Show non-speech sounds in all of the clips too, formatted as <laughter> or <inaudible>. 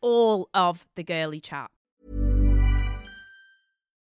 all of the girly chat.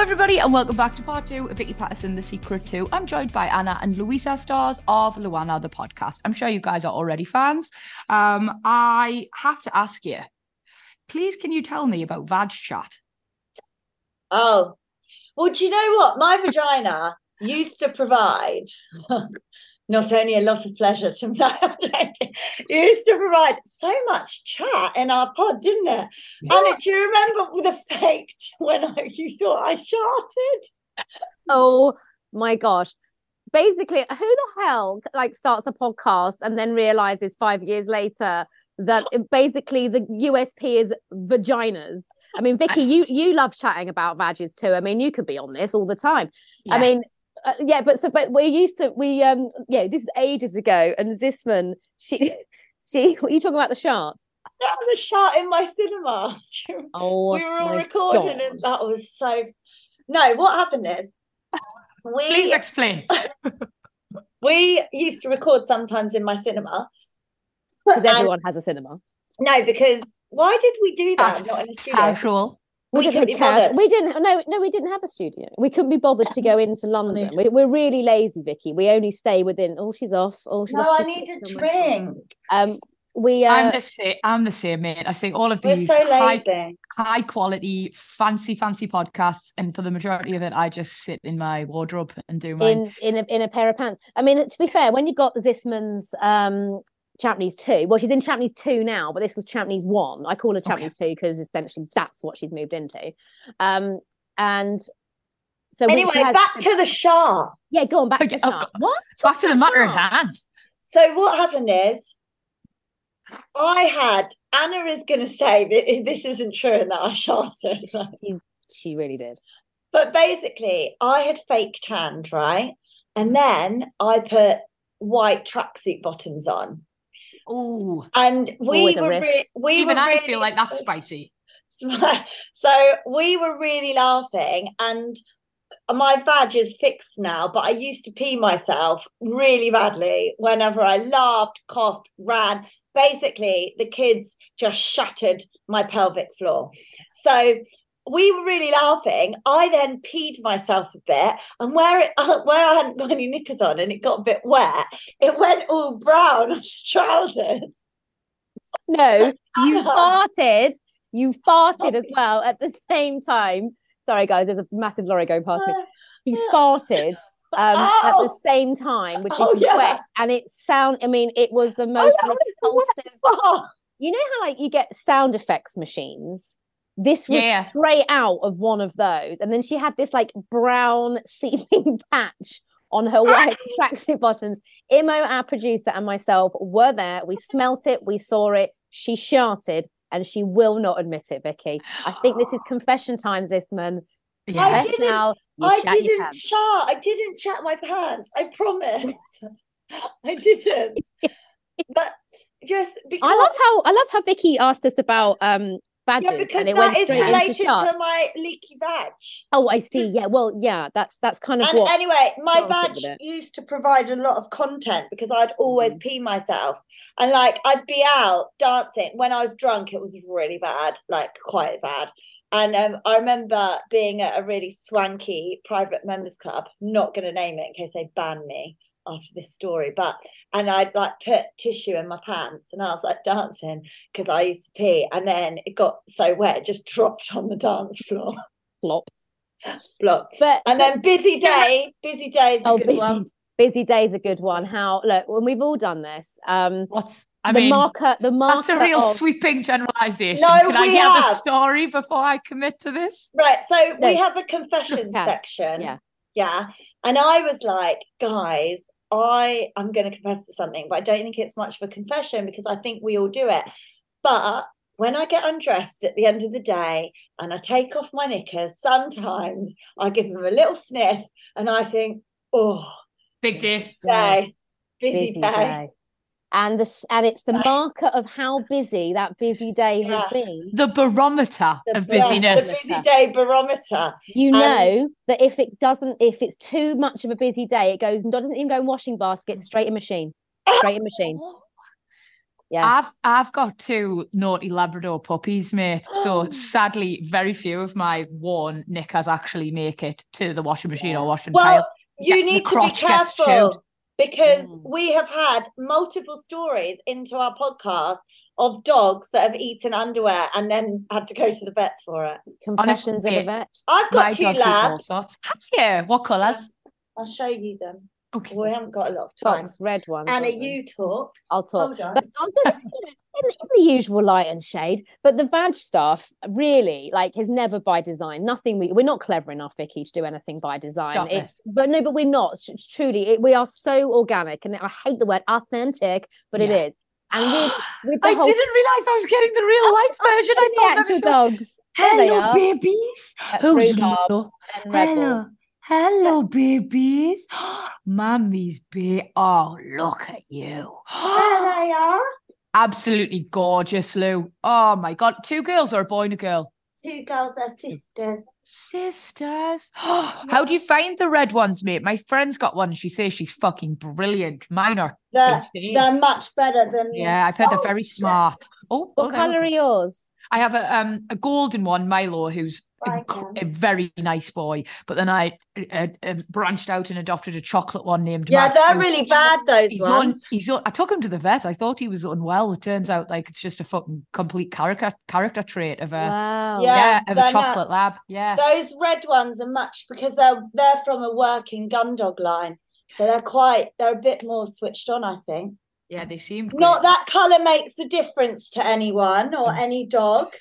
Hello, everybody, and welcome back to part two of Vicky Pattison, The Secret To. I'm joined by Anna and Luisa, stars of LuAnna, the podcast. I'm sure you guys are already fans. Um, I have to ask you, please, can you tell me about Vag Chat? Oh, well, do you know what? My vagina <laughs> used to provide not only a lot of pleasure to <laughs> me, it used to provide so much chat in our pod, didn't it? Yeah. And do you remember the faked <laughs> when I, you thought I sharted? Oh my gosh. Basically, who the hell like starts a podcast and then realizes five years later that basically the USP is vaginas? I mean, Vicky, you you love chatting about vages too. I mean, you could be on this all the time. Yeah. I mean, uh, yeah, but so but we used to we um yeah this is ages ago, and Zissman she <laughs> she what are you talking about the shark? Yeah, the shark in my cinema. <laughs> Oh, we were all recording, God. and that was so. No, what happened is we please explain. <laughs> we used to record sometimes in my cinema because everyone has a cinema. No, because why did we do that? Not in a studio. Casual we, we didn't have we didn't no no we didn't have a studio. We couldn't be bothered to go into <laughs> london. We, are really lazy vicky. We only stay within oh she's off. Oh she's no off i need a drink. Um we uh, i'm the same i'm the same mate. I think all of these so high, high quality fancy fancy podcasts and for the majority of it i just sit in my wardrobe and do my in in a, in a pair of pants. I mean to be fair when you've got the Zissman's um Champneys 2. Well, she's in Champneys 2 now, but this was Champneys 1. I call her Champneys okay. 2 because essentially that's what she's moved into. Um, and so anyway, has, back to the Shah. Yeah, go on back okay, to the Shah. What? Back to the matter at hand. So what happened is I had Anna is going to say that <laughs> this isn't true and that I shot her. She, she really did. But basically, I had fake tanned, right? And then I put white tracksuit bottoms on. Oh, and we were re- we even were I really, feel like that's <laughs> spicy. So we were really laughing, and my badge is fixed now. But I used to pee myself really badly whenever I laughed, coughed, ran. Basically, the kids just shattered my pelvic floor. So we were really laughing. I then peed myself a bit, and where it uh, <laughs> where I hadn't got any knickers on, and it got a bit wet, it went all brown on the trousers. No, <laughs> you farted. You farted as well at the same time. Sorry, guys, there's a massive lorry going past me. <laughs> You farted um, oh. at the same time, which oh, is yeah. wet, and it sound. I mean, it was the most oh, repulsive. You know how like you get sound effects machines this was yeah. straight out of one of those. And then she had this like brown <laughs> seeping patch on her <laughs> white tracksuit bottoms. Imo, our producer, and myself were there. We smelt it, we saw it. She sharted, and she will not admit it, Vicky. I think this is <gasps> confession time, Zissman. Yeah. I didn't, now, I didn't shart. I didn't chat my pants. I promise. <laughs> I didn't. but just because I love how I love how Vicky asked us about um Yeah, because and that is related to my leaky vag. Oh, I see. Yeah, well, yeah, that's that's kind of and what. Anyway, my vag used to provide a lot of content because I'd always mm. pee myself, and like I'd be out dancing when I was drunk. It was really bad, like quite bad. And um, I remember being at a really swanky private members club. Not going to name it in case they ban me after this story, but and I'd like put tissue in my pants and I was like dancing because I used to pee, and then it got so wet, it just <laughs> dropped on the dance floor. Flop. Flop. But And then busy day, busy day is a oh, good busy, one. busy day's a good one. How look when we've all done this. Um, What's I the mean marker, the marker. that's a real of, sweeping generalization. No, Can I we hear the story before I commit to this? Right. So No. we have a confession section. Yeah. Yeah. And I was like, guys, I I'm going to confess to something, but I don't think it's much of a confession because I think we all do it. But when I get undressed at the end of the day and I take off my knickers, sometimes I give them a little sniff and I think, oh, Big day. day, busy, busy day. day. And this, and it's the marker of how busy that busy day has Yeah. been. The barometer The of Yeah, Yeah, busyness. the busy day barometer. You know And- that if it doesn't, if it's too much of a busy day, it goes and doesn't even go in washing basket, mm. straight in machine, straight in machine. <gasps> Yeah, I've I've got two naughty Labrador puppies, mate. <gasps> So sadly, very few of my worn knickers actually make it to the washing machine or washing Well, pile. you Yeah, need to be crotch careful chewed. Because Mm. we have had multiple stories into our podcast of dogs that have eaten underwear and then had to go to the vets for it. confessions of a vet. I've My got two dogs labs. Have you? What colours? I'll show you them. Okay. We haven't got a lot of time. Box red one. Anna, you talk. I'll talk. Hold on. But I'll just, you know, in, in the usual light and shade. But the vag stuff really, like, is never by design. Nothing we we're not clever enough, Vicky, to do anything by design. It's but no, but we're not. It's- truly, it, we are so organic, and I hate the word authentic, but it Yeah. is. And with, <gasps> with I whole didn't realise I was getting the real life <laughs> version. I thought that was dogs. Hello, babies. Who's rhubarb little? and Red Bull. Hello. Hello, babies. Mummy's big. Oh, look at you. <gasps> There they are. Absolutely gorgeous, Lou. Oh my God. Two girls or a boy and a girl? Two girls, they're sisters. Sisters. <gasps> How do you find the red ones, mate? My friend's got one. She says she's fucking brilliant. Mine are They're, they're much better than Yeah, I've heard they're Oh, very shit. smart. Oh, What okay. colour are yours? I have a um a golden one, Milo, who's a, Right, gr- yeah. a very nice boy. But then I uh, uh, branched out and adopted a chocolate one named. Yeah, Max, they're really bad, those He's un, ones. he's un, I took him to the vet. I thought he was unwell. It turns out like it's just a fucking complete character character trait of a Wow. Yeah. yeah, of a chocolate nuts. lab. Yeah. Those red ones are much because they're they're from a working gun dog line. So they're quite they're a bit more switched on, I think. Yeah, they seem Not great. that colour makes a difference to anyone or any dog.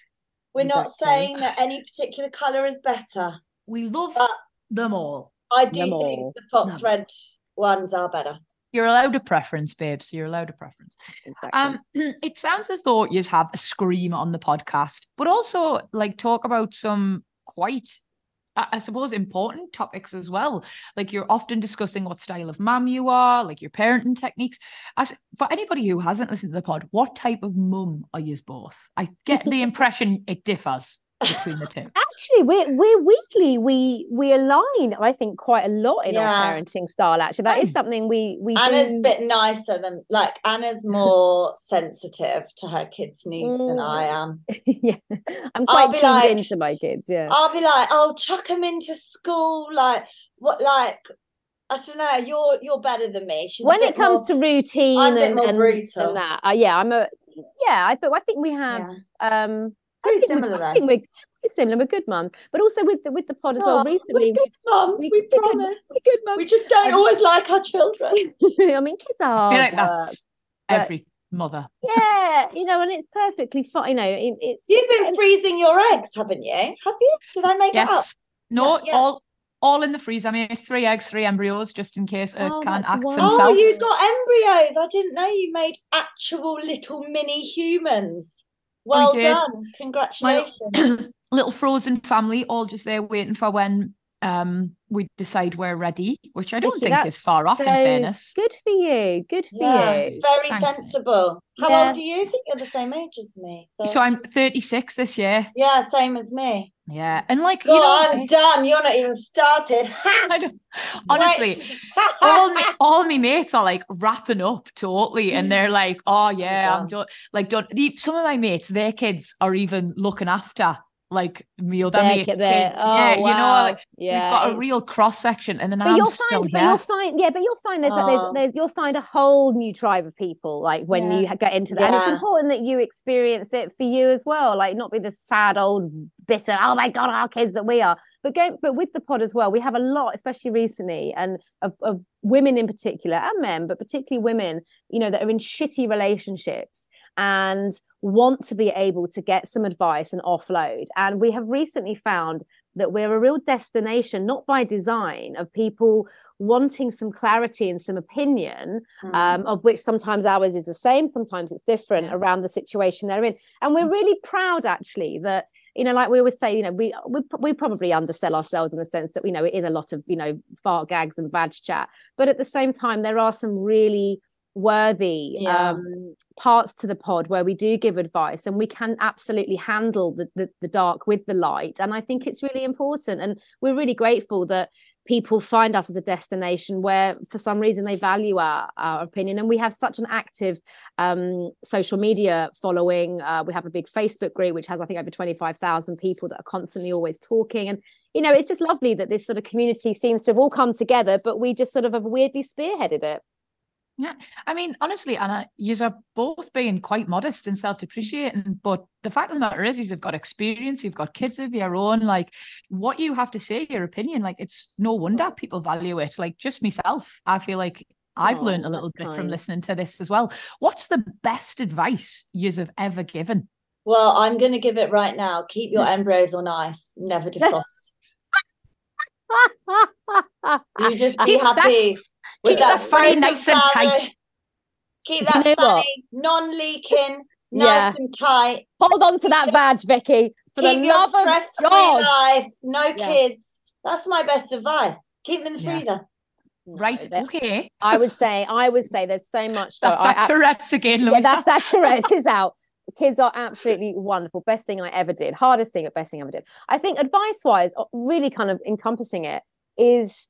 We're not saying that any particular colour is better. we love But- them all. I do Them think all. the fox Them. red ones are better. You're allowed a preference, babes. You're allowed a preference. Exactly. Um, <clears throat> it sounds as though you have a scream on the podcast, but also like talk about some quite, I suppose, important topics as well. Like you're often discussing what style of mum you are, like your parenting techniques. As for anybody who hasn't listened to the pod, what type of mum are you both? I get the <laughs> impression it differs between the two. actually we're we're weekly we we align i think quite a lot in our parenting style actually that is Nice. something we we Anna's do a bit nicer than like Anna's more <laughs> sensitive to her kids' needs than Mm. I am. <laughs> yeah i'm quite tuned like- into my kids yeah I'll be like, oh, chuck them into school. Like, what, like, I don't know. You're you're better than me. She's when it comes more- to routine I'm a bit and, more and, brutal. and that uh, yeah i'm a yeah i but i think we have Yeah. um I Pretty think, we, similar, I though. think we're, we're similar. We're good mums, but also with the with the pod as well. Oh, Recently, we're good mums. we- We, we're good- promise. we're good mums. We just don't Um, always like our children. <laughs> I mean, kids are like hard that's but- every mother. yeah, you know, and it's perfectly fine. You know, it, it's You've been freezing your eggs, haven't you? Have you? Did I make that up? Yes. No, Yeah, yeah. all all in the freezer. I mean, three eggs, three embryos, just in case it Oh, can't that's act wonderful. Oh, himself. you got embryos. I didn't know you made actual little mini humans. Well done. Congratulations. <clears throat> little frozen family, all just there waiting for when um we decide we're ready, which I don't Vicky, think is far off in fairness. Good for you. Good for yeah, you. very Thanks, mate. sensible. How Yeah. old are you? I think you're the same age as me. So I'm 36 this year. Yeah, same as me. Yeah. And like Oh, you know, I'm done. You're not even started. <laughs> <laughs> Honestly, all me, <laughs> all me mates are like wrapping up totally, and they're like, "Oh yeah, I'm done. done." Like, done. The, some of my mates, their kids are even looking after like me other Their mates' kids. oh, yeah, you know, wow. like yeah, we've got a real cross section, and then But I'm you'll still find, but you'll find, yeah, but you'll find there's, there's, Oh. there's, you'll find a whole new tribe of people like when you Yeah. ha- get into that. And it's important that you experience it for you as well, like not be the sad old bitter, oh my god, our kids that we are. But go, but with the pod as well, we have a lot, especially recently, and of, of women in particular and men, but particularly women, you know, that are in shitty relationships and want to be able to get some advice and offload. And we have recently found that we're a real destination, not by design, of people wanting some clarity and some opinion, Mm. um, of which sometimes ours is the same, sometimes it's different Yeah. around the situation they're in. And we're really proud, actually, that you know, like we always say, you know, we we, we probably undersell ourselves in the sense that you know it is a lot of you know fart gags and badge chat, but at the same time, there are some really worthy Yeah. um parts to the pod where we do give advice and we can absolutely handle the, the the dark with the light. And i think it's really important. And we're really grateful that people find us as a destination where for some reason they value our, our opinion. And we have such an active um, social media following. Uh, we have a big facebook group which has i think over 25000 people that are constantly always talking. And you know it's just lovely that this sort of community seems to have all come together but we just sort of have weirdly spearheaded it I mean, honestly, Anna, you're both being quite modest and self-depreciating, but the fact of the matter is, you've got experience, you've got kids of your own. Like, what you have to say, your opinion, like, it's no wonder mm. people value it. Like, just myself, I feel like I've Oh, learned a little that's bit from listening to this as well. What's the best advice you have ever given? Well, I'm going to give it right now. Keep your embryos on ice, never <laughs> defrost. You just be Keep that- happy keep that fanny frozen nice and salad. tight. Keep You that know fanny non-leaking, Yeah. nice and tight. hold on to that badge vicky for Keep the your love of stress-free God. life. No Yeah. kids. That's my best advice. Keep them in the Yeah. freezer. Right, No, okay. I would say, I would say there's so much. That's I that Tourette's again, yeah, Luisa. that's that <laughs> Tourette's is out. Kids are absolutely wonderful. Best thing I ever did. Hardest thing, but best thing I ever did. I think advice wise, uh, really kind of encompassing it is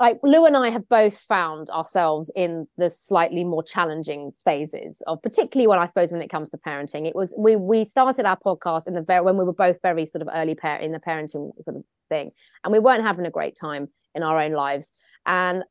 like Lou and I have both found ourselves in the slightly more challenging phases of particularly when I suppose when it comes to parenting. It was we we started our podcast in the very when we were both very sort of early parent in the parenting sort of thing. And we weren't having a great time in our own lives. And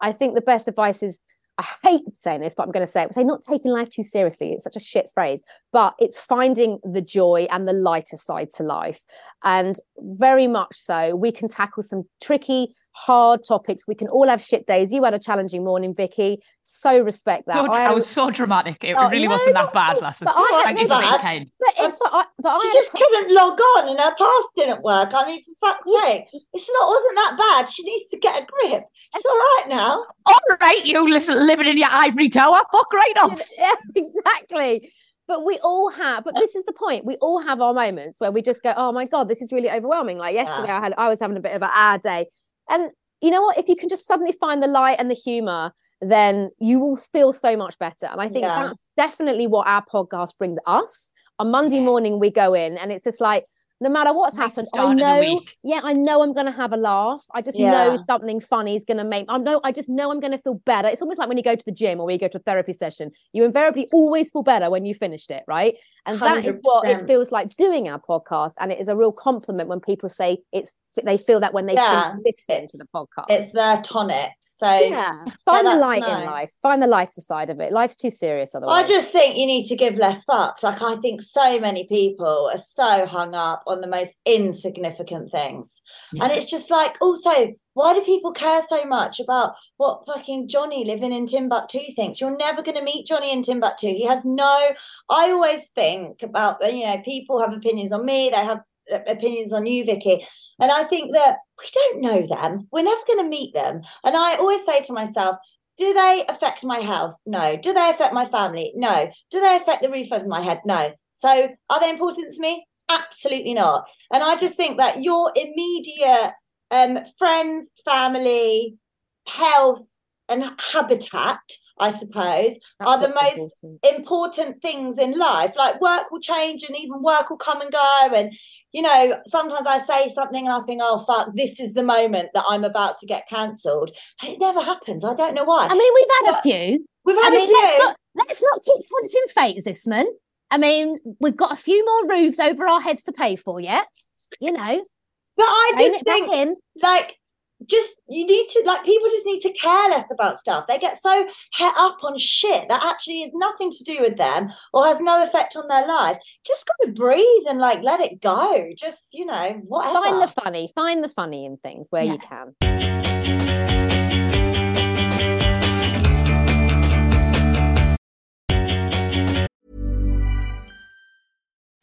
I think the best advice is I hate saying this, but I'm going to say it. Say not taking life too seriously. It's such a shit phrase, but it's finding the joy and the lighter side to life. And very much so, we can tackle some tricky, hard topics. We can all have shit days. You had a challenging morning, Vicky. So respect that. So- I I, had a- was so dramatic. It Oh, really no, wasn't that bad, at all. lasses. But I- Thank you for being kind. but it's but I, but She I just pro- couldn't log on and her pass didn't work. I mean, for fuck's sake, it's not wasn't that bad. She needs to get a grip. It's all right now. All right, you listen, living in your ivory tower. Fuck right off. <laughs> yeah, exactly. But we all have, but this is the point. We all have our moments where we just go, oh my God, this is really overwhelming. Like yesterday, I had I was having a bit of a ah day. And you know what? If you can just suddenly find the light and the humor, then you will feel so much better. And I think Yeah. that's definitely what our podcast brings us. On Monday morning, we go in and it's just like, no matter what's Nice happened, I know, yeah, I know I'm going to have a laugh. I just Yeah. know something funny is going to make. I know, I just know I'm going to feel better. It's almost like when you go to the gym or when you go to a therapy session, you invariably always feel better when you finished it, right? And that is what it feels like doing our podcast. And it is a real compliment when people say it's they feel that when they Yeah, listening to the podcast. It's their tonic. So yeah, find the that's light in life. Find the lighter side of it. Life's too serious otherwise. I just think you need to give less fucks. Like I think so many people are so hung up on the most insignificant things. And it's just like also, why do people care so much about what fucking Johnny living in Timbuktu thinks? You're never gonna meet Johnny in Timbuktu. He has no I always think about you know, people have opinions on me, they have uh, opinions on you, Vicky. And I think that we don't know them. We're never gonna meet them. And I always say to myself, do they affect my health? No. Do they affect my family? No. Do they affect the roof over my head? No. So are they important to me? Absolutely not. And I just think that your immediate um, friends, family, health, and habitat, I suppose, That's are the most important. important things in life. Like work will change and even work will come and go. And, you know, sometimes I say something and I think, oh, fuck, this is the moment that I'm about to get cancelled. And it never happens. I don't know why. I mean, we've had a few. We've I had mean, a few. let's not let's not keep tempting fate, Zissman. I mean, we've got a few more roofs over our heads to pay for yet. You know, But I just it back think in. like just you need to like people just need to care less about stuff they get so het up on shit that actually has nothing to do with them or has no effect on their life just gotta breathe and like let it go just you know whatever Find the funny. Find the funny in things where you can.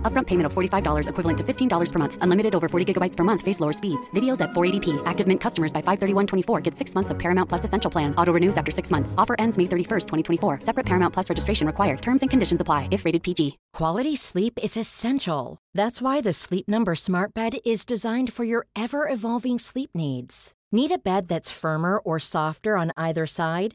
Upfront payment of $45 equivalent to $15 per month. Unlimited over 40 gigabytes per month. Face lower speeds. Videos at 480p. Active Mint customers by 531.24 get six months of Paramount Plus Essential Plan. Auto renews after six months. Offer ends May 31st, 2024. Separate Paramount Plus registration required. Terms and conditions apply if rated PG. Quality sleep is essential. That's why the Sleep Number Smart Bed is designed for your ever evolving sleep needs. Need a bed that's firmer or softer on either side?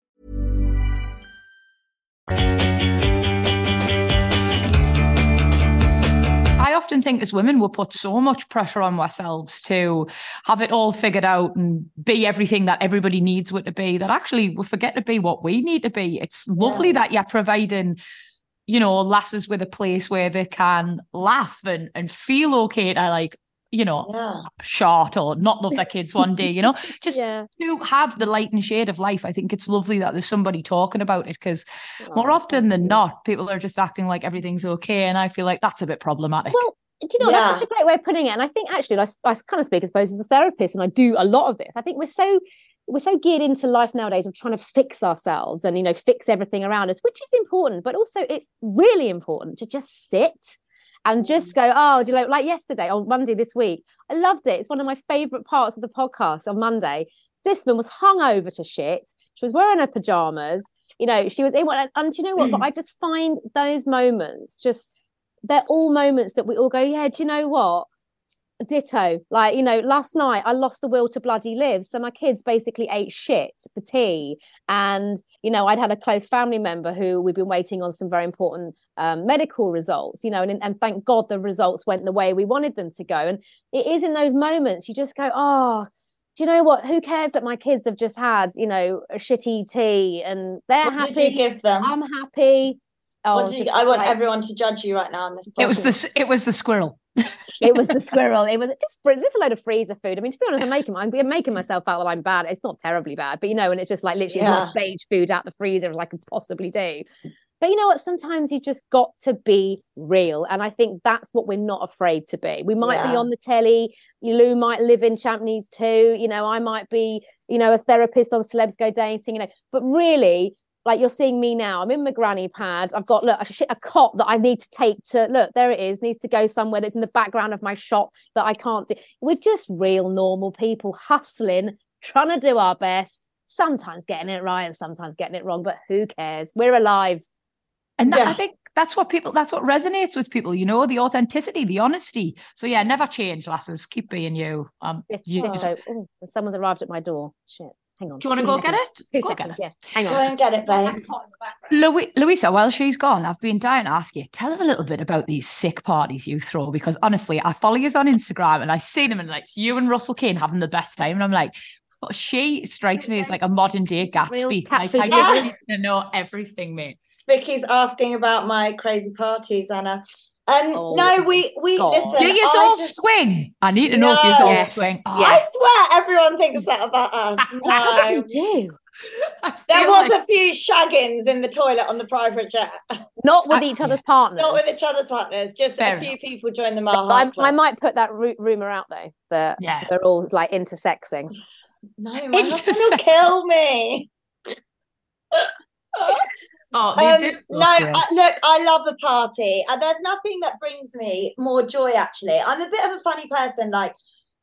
I often think as women, we put so much pressure on ourselves to have it all figured out and be everything that everybody needs it to be that actually we forget to be what we need to be. It's lovely Yeah. that you're providing, you know, lasses with a place where they can laugh and, and feel okay to like, you know, yeah short or not love their kids one day, you know, <laughs> just Yeah. to have the light and shade of life. I think it's lovely that there's somebody talking about it because more often than not, people are just acting like everything's okay. And I feel like that's a bit problematic. Well, do you know what? that's such a great way of putting it? And I think actually, I, I kind of speak, I suppose, as a therapist, and I do a lot of this. I think we're so we're so geared into life nowadays of trying to fix ourselves and you know fix everything around us, which is important, but also it's really important to just sit and mm. just go. Oh, do you know? Like yesterday on Monday this week, I loved it. It's one of my favorite parts of the podcast on Monday. This woman was hung over to shit. She was wearing her pajamas. You know, she was in one. And do you know what? But mm. I just find those moments just they're all moments that we all go, yeah, do you know what? Ditto. Like, you know, last night I lost the will to bloody live. So my kids basically ate shit for tea. And, you know, I'd had a close family member who we've been waiting on some very important um, medical results, you know, and, and thank God the results went the way we wanted them to go. And it is in those moments you just go, oh, do you know what? Who cares that my kids have just had, you know, a shitty tea and they're what happy? did you give them I'm happy. Oh, what did you, i want like- everyone to judge you right now on this It was the it was the squirrel. It was <laughs> the squirrel. It was just a load of freezer food. I mean, to be honest, I'm making I'm making myself out that I'm bad. It's not terribly bad, but you know, and it's just like literally as much beige food out the freezer as I can possibly do. But you know what? Sometimes you just got to be real, and I think that's what we're not afraid to be. We might be on the telly. Lou might live in Champneys too. You know, I might be, you know, a therapist on Celebs Go Dating. You know, but really, like you're seeing me now. I'm in my granny pad. I've got look a, sh- a cot that i need to take to look there it is needs to go somewhere that's in the background of my shop that i can't do. We're just real normal people hustling trying to do our best sometimes getting it right and sometimes getting it wrong but who cares? We're alive. And that, I think that's what people that's what resonates with people, you know, the authenticity, the honesty. So yeah, never change, lasses. Keep being you. Um This- you, this- so, ooh, someone's arrived at my door shit hang on do you want to Two go get it? two Go seconds get it. yes hang go and get it babe Louis, Luisa, while she's gone, I've been dying to ask you, tell us a little bit about these sick parties you throw because honestly, I follow you on Instagram and I see them and like you and Russell Kane having the best time. And I'm like, but she strikes me as like a modern day Gatsby. Like, I just <laughs> need to know everything, mate. Vicky's asking about my crazy parties, Anna. Um, Oh, no, we we God. listen. Do you I all just- swing? I need to know if you No. all Yes. swing. Oh, Yes. I swear, everyone thinks that about us. <laughs> What No, you do I <laughs> there was like- a few shaggins in the toilet on the private jet, not with I- each other's partners not with each other's partners. Just Fair a few enough. people joined the I, Maha. I might put that ru- rumor out though that Yeah. they're all like intersexing. No, my husband will kill me. <laughs> Oh, you Um, do. no. I, look, I love a party, and there's nothing that brings me more joy. Actually, I'm a bit of a funny person. Like,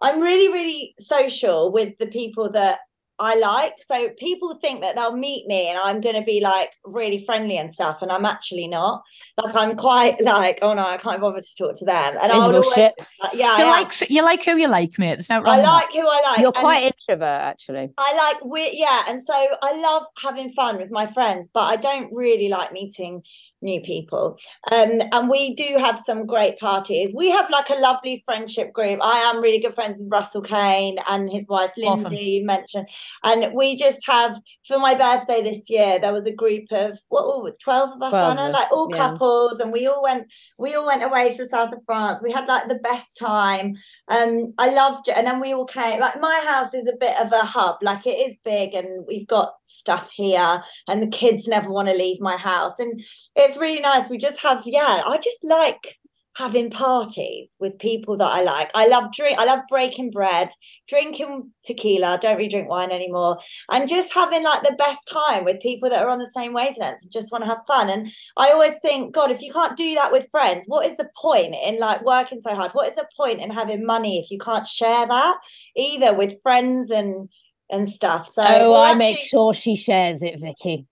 I'm really, really social with the people that I like. So people think that they'll meet me and I'm going to be like really friendly and stuff, and I'm actually not. Like, I'm quite like, oh no, I can't bother to talk to them. And I'll always, bullshit. yeah, you like you like who you like, mate. There's no wrong. I like who I like. You're and- quite introvert, actually. I like we yeah, and so I love having fun with my friends, but I don't really like meeting new people. Um, and we do have some great parties. We have like a lovely friendship group. I am really good friends with Russell Kane and his wife. Lindsay. You mentioned, and we just have for my birthday this year. There was a group of what, what twelve of us, 12 Anna, like all yeah. couples, and we all went. We all went away to the south of France. We had like the best time um i loved it and then we all came like my house is a bit of a hub like it is big and we've got stuff here and the kids never want to leave my house and it's really nice we just have yeah i just like having parties with people that i like i love drink i love breaking bread drinking tequila I don't really drink wine anymore and just having like the best time with people that are on the same wavelength and just want to have fun and I always think, God, if you can't do that with friends, what is the point in like working so hard? What is the point in having money if you can't share that either with friends and and stuff? So Oh, I make sure she shares it, Vicky.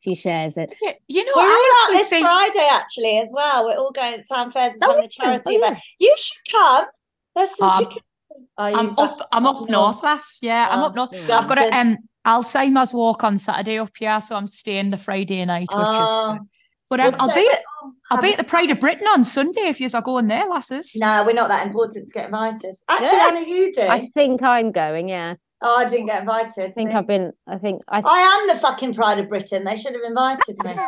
She shares it. You know, We're all out this see. Friday actually as well. We're all going to Sam Faiers Oh, having a charity Oh, event. You should come. There's some Um, tickets. I'm up. I'm up north, lass. Yeah, I'm Oh, up north. I've got a um Alzheimer's walk on Saturday up here, so I'm staying the Friday night, which Oh. is. But um, I'll be at I'll be at the Pride of Britain on Sunday if you're going there, lasses. No, we're not that important to get invited. Actually, Yeah. Anna, you do. I think I'm going, yeah. Oh, I didn't get invited. I think see. I've been, I think, I, I am the fucking pride of Britain. They should have invited me. <laughs>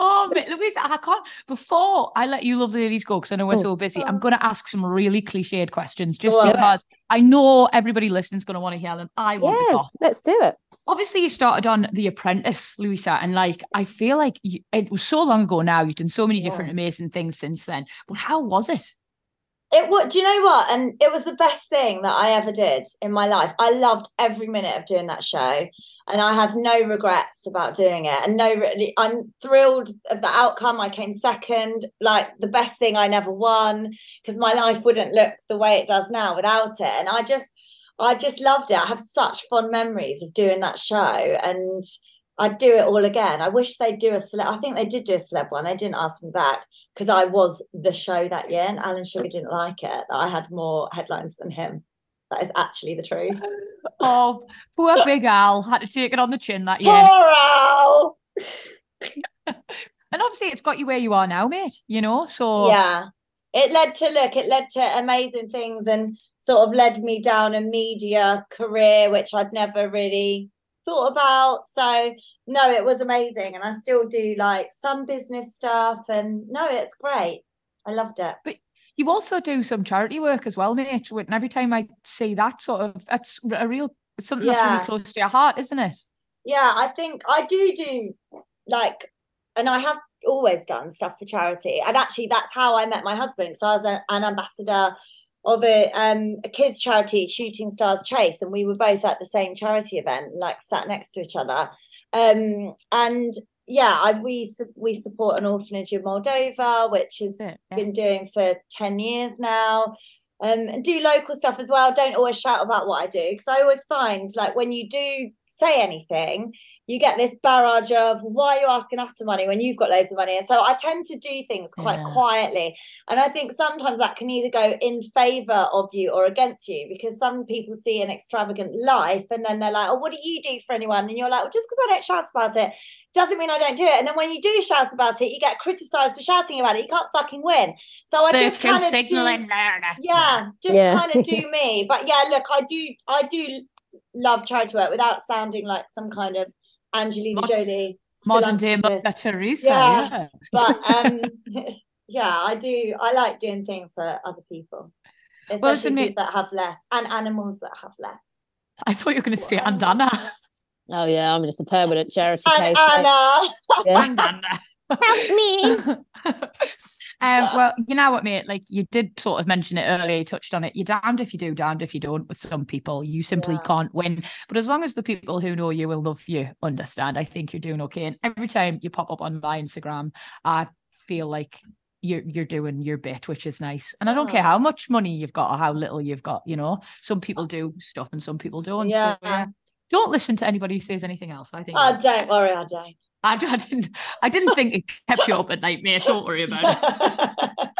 Oh, but Louise, I can't. Before I let you lovely ladies go, because I know we're Oh. so busy, I'm oh. going to ask some really cliched questions just Go on. because I know everybody listening's going to want to hear them. I want yeah, gossip. let's do it. Obviously, you started on The Apprentice, Luisa, and like I feel like you, it was so long ago now. You've done so many different amazing things since then. But how was it? It what do you know what? And it was the best thing that I ever did in my life. I loved every minute of doing that show, and I have no regrets about doing it. And no, re- I'm thrilled of the outcome. I came second, like the best thing I never won, because my life wouldn't look the way it does now without it. And I just, I just loved it. I have such fond memories of doing that show, and I'd do it all again. I wish they'd do a celeb. I think they did do a celeb one. They didn't ask me back because I was the show that year, and Alan Sugar didn't like it. I had more headlines than him. That is actually the truth. <laughs> Oh, poor Big Al had to take it on the chin that year. Poor. Al. <laughs> And obviously, it's got you where you are now, mate. You know, so Yeah, it led to look. It led to amazing things, and sort of led me down a media career, which I'd never really thought about. So no, it was amazing, and I still do like some business stuff, and no, it's great. I loved it. But you also do some charity work as well, mate. And every time I see that sort of, that's a real, it's something that's Yeah. really close to your heart, isn't it? Yeah, I think I do do like, and I have always done stuff for charity. And actually, that's how I met my husband. because I was a, an ambassador of a um a kids charity, Shooting Stars Chase, and we were both at the same charity event, like sat next to each other. Um, and yeah, I we we support an orphanage in Moldova, which has Yeah. been doing for 10 years now. Um, and do local stuff as well. Don't always shout about what I do because I always find like when you do say anything, you get this barrage of why are you asking us for money when you've got loads of money? And so I tend to do things quite Yeah. quietly. And I think sometimes that can either go in favor of you or against you because some people see an extravagant life and then they're like, oh, what do you do for anyone? And you're like, well, just because I don't shout about it doesn't mean I don't do it. And then when you do shout about it, you get criticized for shouting about it. You can't fucking win. So I just kind of signaling there. yeah, just Yeah. kind of do <laughs> me. But yeah, look, I do, I do love charity work without sounding like some kind of Angelina Mod- Jolie Modern day philanthropist. Mother Teresa. Yeah. yeah. But <laughs> um, <laughs> yeah, I do. I like doing things for other people, especially listen, mate- people that have less and animals that have less. I thought you were going to say and Anna. Oh, yeah, I'm just a permanent charity And case. Anna, Yeah. <laughs> And Anna. Help me. Um, <laughs> well, you know what, mate? Like you did sort of mention it earlier, you touched on it. You're damned if you do, damned if you don't. With some people, you simply Yeah. can't win. But as long as the people who know you will love you understand, I think you're doing okay. And every time you pop up on my Instagram, I feel like you're you're doing your bit, which is nice. And I don't care how much money you've got or how little you've got. You know, some people do stuff and some people don't. So, Yeah. yeah. Don't listen to anybody who says anything else. I think Oh, don't worry, I don't. I, I didn't. I didn't think it kept you up at night, mate. Don't worry about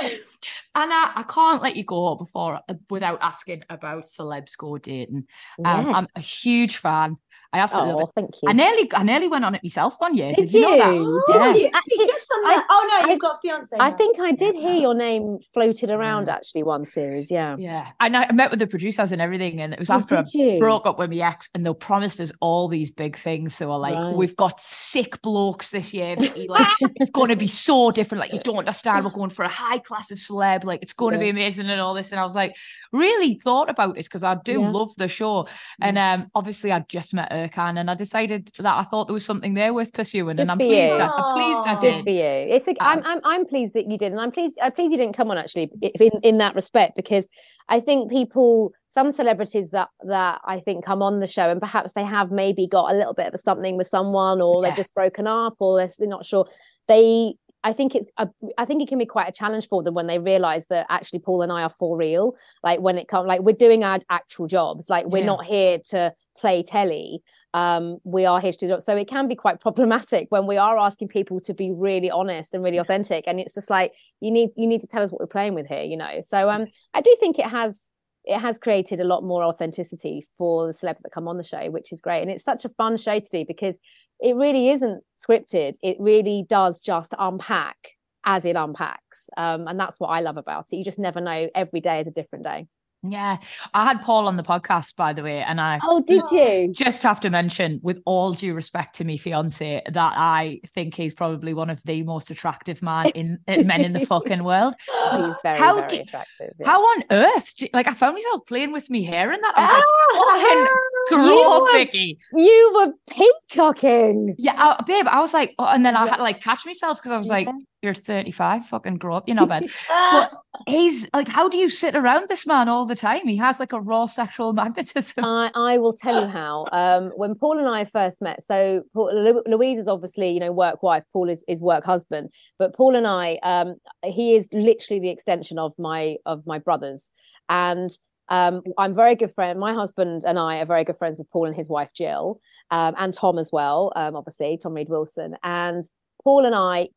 it. <laughs> Anna, I can't let you go before uh, without asking about celebs go dating. Um, I'm a huge fan. I absolutely love Oh, it. thank you. I nearly, I nearly went on it myself one year. Did Did, you know that? you? Oh, Yeah. you, you Actually, just done I- that. Oh no, I- you've got a fiance. I think I did hear your name floated around Yeah. actually one series. Yeah. Yeah, and I met with the producers and everything, and it was Oh, after I you? broke up with my ex, and they promised us all these big things. They were like, Right. "We've got sick blokes this year, Like, it's going to be so different. Like, you don't understand. We're going for a high class of celeb. Like, it's going to be amazing and all this." And I was like, really thought about it because I do Yeah. love the show. And um, obviously, I'd just met Ercan, and I decided that I thought there was something there worth pursuing, Good and I'm pleased. I, I'm pleased I. Good did. for you. It's a, I'm, Um, I'm I'm pleased that you did, and I'm pleased I'm pleased you didn't come on actually in in that respect because I think people some celebrities that that I think come on the show and perhaps they have maybe got a little bit of a something with someone or they've just broken up or they're, they're not sure they I think it's a, I think it can be quite a challenge for them when they realize that actually Paul and I are for real. Like when it comes like we're doing our actual jobs. Like we're Yeah. not here to play telly. Um we are here to do so it can be quite <laughs> problematic when we are asking people to be really honest and really authentic. And it's just like you need you need to tell us what we're playing with here you know? So um i do think it has it has created a lot more authenticity for the celebs that come on the show which is great. And it's such a fun show to do because it really isn't scripted it really does just unpack as it unpacks um and that's what i love about it you just never know every day is a different day Yeah, I had Paul on the podcast, by the way, and I oh did you just have to mention, with all due respect to me fiance, that I think he's probably one of the most attractive man <laughs> in uh, men in the fucking world. he's very How very attractive yeah. How on earth? do- Like, I found myself playing with me hair and that. I was like, <laughs> fucking You grow, were- Vicky. you were peacocking Yeah, I, babe. I was like, oh, and then I had to like catch myself because I was like, "You're 35, fucking grow up, you're not bad." <laughs> but he's like, how do you sit around this man all the time? He has like a raw sexual <laughs> magnetism. I, I will tell you how. Um, when Paul and I first met, so Paul, Louise is obviously, you know, work wife. Paul is, is work husband. But Paul and I, um, he is literally the extension of my of my brothers, and um, I'm very good friend. My husband and I are very good friends with Paul and his wife Jill, um, and Tom as well. Um, obviously Tom Read Wilson and Paul and I.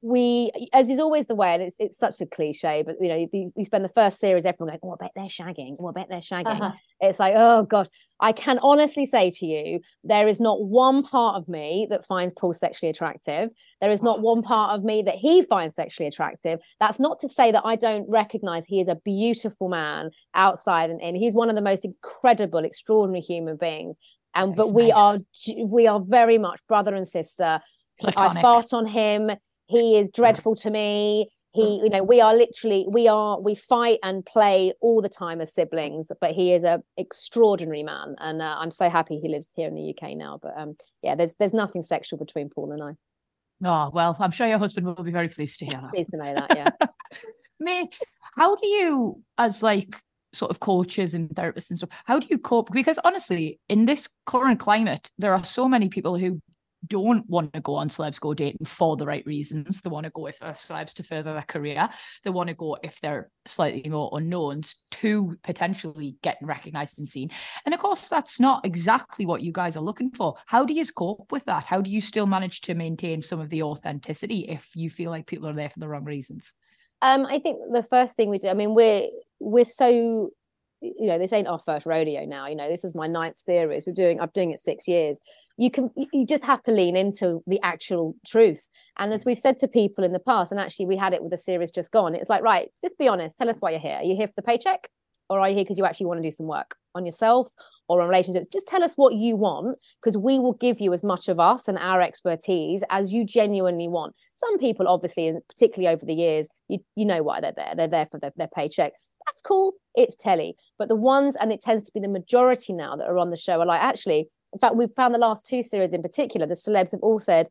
We, as is always the way, and it's it's such a cliche, but you know, you, you spend the first series, everyone going, "Oh, I bet they're shagging. Oh, I bet they're shagging." Uh-huh. It's like, oh God, I can honestly say to you, there is not one part of me that finds Paul sexually attractive. There is not one part of me that he finds sexually attractive. That's not to say that I don't recognize he is a beautiful man outside and in. He's one of the most incredible, extraordinary human beings. And That's but we are nice. j- we are very much brother and sister. I Platonic. fart on him. He is dreadful to me. He, you know, we are literally, we are, we fight and play all the time as siblings. But he is a extraordinary man, and uh, I'm so happy he lives here in the UK now. But um, yeah, there's there's nothing sexual between Paul and I. Oh well, I'm sure your husband will be very pleased to hear that. Pleased to know that. Yeah. <laughs> Mate, how do you, as like sort of coaches and therapists and stuff, how do you cope? Because honestly, in this current climate, there are so many people who don't want to go on celebs go dating for the right reasons. They want to go if they're celebs to further their career. They want to go if they're slightly more unknowns to potentially getting recognized and seen. And of course, that's not exactly what you guys are looking for. How do you cope with that? How do you still manage to maintain some of the authenticity if you feel like people are there for the wrong reasons? Um, I think the first thing we do, I mean, we're we're so you know, this ain't our first rodeo now. You know, this is my ninth series. We're doing I'm doing it six years. You can you- just have to lean into the actual truth. And as mm. we've said to people in the past, and actually we had it with the series just gone, it's like, right, just be honest, tell us why you're here. Are you here for the paycheck? Or are you here because you actually want to do some work on yourself or on relationships? Just tell us what you want, because we will give you as much of us and our expertise as you genuinely want. Some people, obviously, and particularly over the years, you, you know why they're there. They're there for their, their paycheck. That's cool. It's telly. But the ones, and it tends to be the majority now that are on the show, are like, actually, in fact, we've found the last two series in particular, the celebs have all said,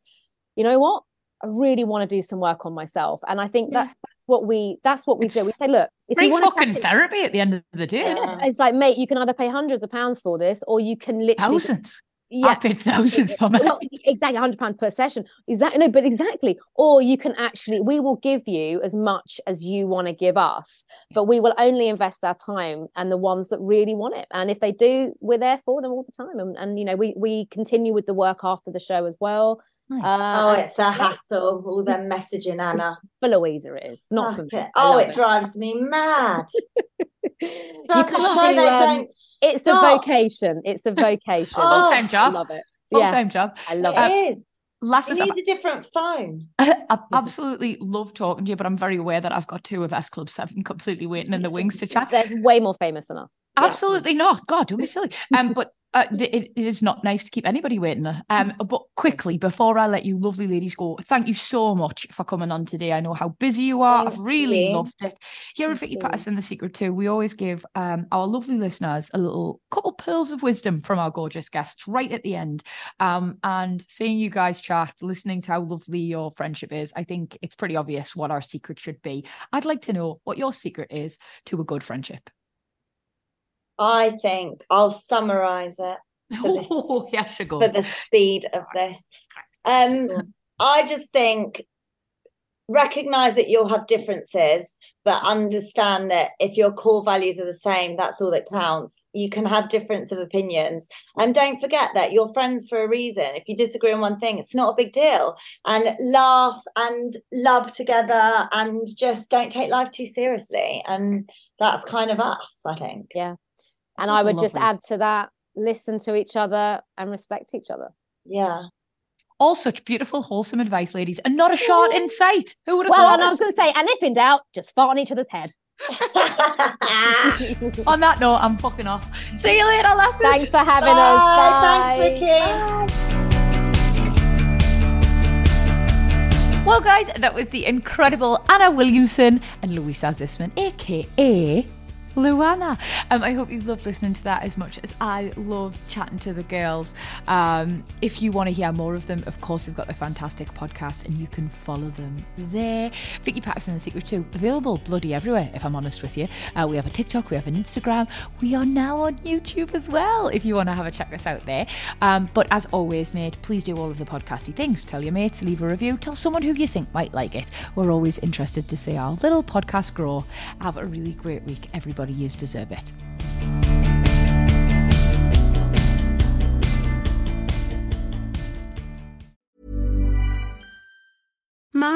you know what? I really want to do some work on myself. And I think that what we that's what we It's do. We say, look, if Free you want to fucking therapy at the end of the day. Yeah. it's like, mate, you can either pay hundreds of pounds for this, or you can literally Thousands. I yeah, paid thousands for Well, it. exactly, hundred pounds per session. Exactly, no, but exactly. Or you can actually, we will give you as much as you want to give us, but we will only invest our time and the ones that really want it. And if they do, we're there for them all the time. And, and you know, we we continue with the work after the show as well. Nice. Uh, Oh, it's a hassle. All them messaging Anna. for Luisa, it is not for Fuck me. it. Oh, love it drives me mad. <laughs> You Does come the show to, they um, don't It's a vocation. It's a <laughs> vocation. Oh, Full-time job. I love it. Full Yeah, time job. I love It it. is. Last You is need a different phone. <laughs> I absolutely love talking to you, but I'm very aware that I've got two of S Club 7 completely waiting in the wings to chat. They're way more famous than us. Yeah. Absolutely not. God, don't be silly. Um, but uh, it, it is not nice to keep anybody waiting. Um, but quickly before I let you lovely ladies go, thank you so much for coming on today. I know how busy you are. I've really you. loved it. Here at Thank Vicky. Pattison, The Secret To, we always give um our lovely listeners a little couple pearls of wisdom from our gorgeous guests right at the end. Um, and seeing you guys chat, listening to how lovely your friendship is, I think it's pretty obvious what our secret should be. I'd like to know what your secret is to a good friendship. I think I'll summarize it For this- <laughs> Oh, yeah, she for the speed of this. Um, I just think recognize that you'll have differences, but understand that if your core values are the same, that's all that counts. You can have difference of opinions. And don't forget that you're friends for a reason. If you disagree on one thing, it's not a big deal. And laugh and love together and just don't take life too seriously. And that's kind of us, I think. And I also would just add to that listen to each other and respect each other. Yeah. All such beautiful, wholesome advice, ladies, and not a shot in sight. Who would have Well, thought? and I was going to say, and if in doubt, just fart on each other's head. <laughs> On that note, I'm fucking off. See you later, lasses. Thanks for having us. Bye. Bye. Thanks, Vicky. Well, guys, that was the incredible Anna Williamson and Luisa Zissman, aka LuAnna. Um, I hope you love listening to that as much as I love chatting to the girls. Um, if you want to hear more of them, of course, they've got a fantastic podcast and you can follow them there. Vicky Pattison and Secret To, available bloody everywhere, if I'm honest with you. Uh, we have a TikTok, we have an Instagram, we are now on YouTube as well, if you want to have a check us out there. Um, but as always, mate, please do all of the podcasty things. Tell your mates, leave a review, tell someone who you think might like it. We're always interested to see our little podcast grow. Have a really great week, everybody. You deserve it.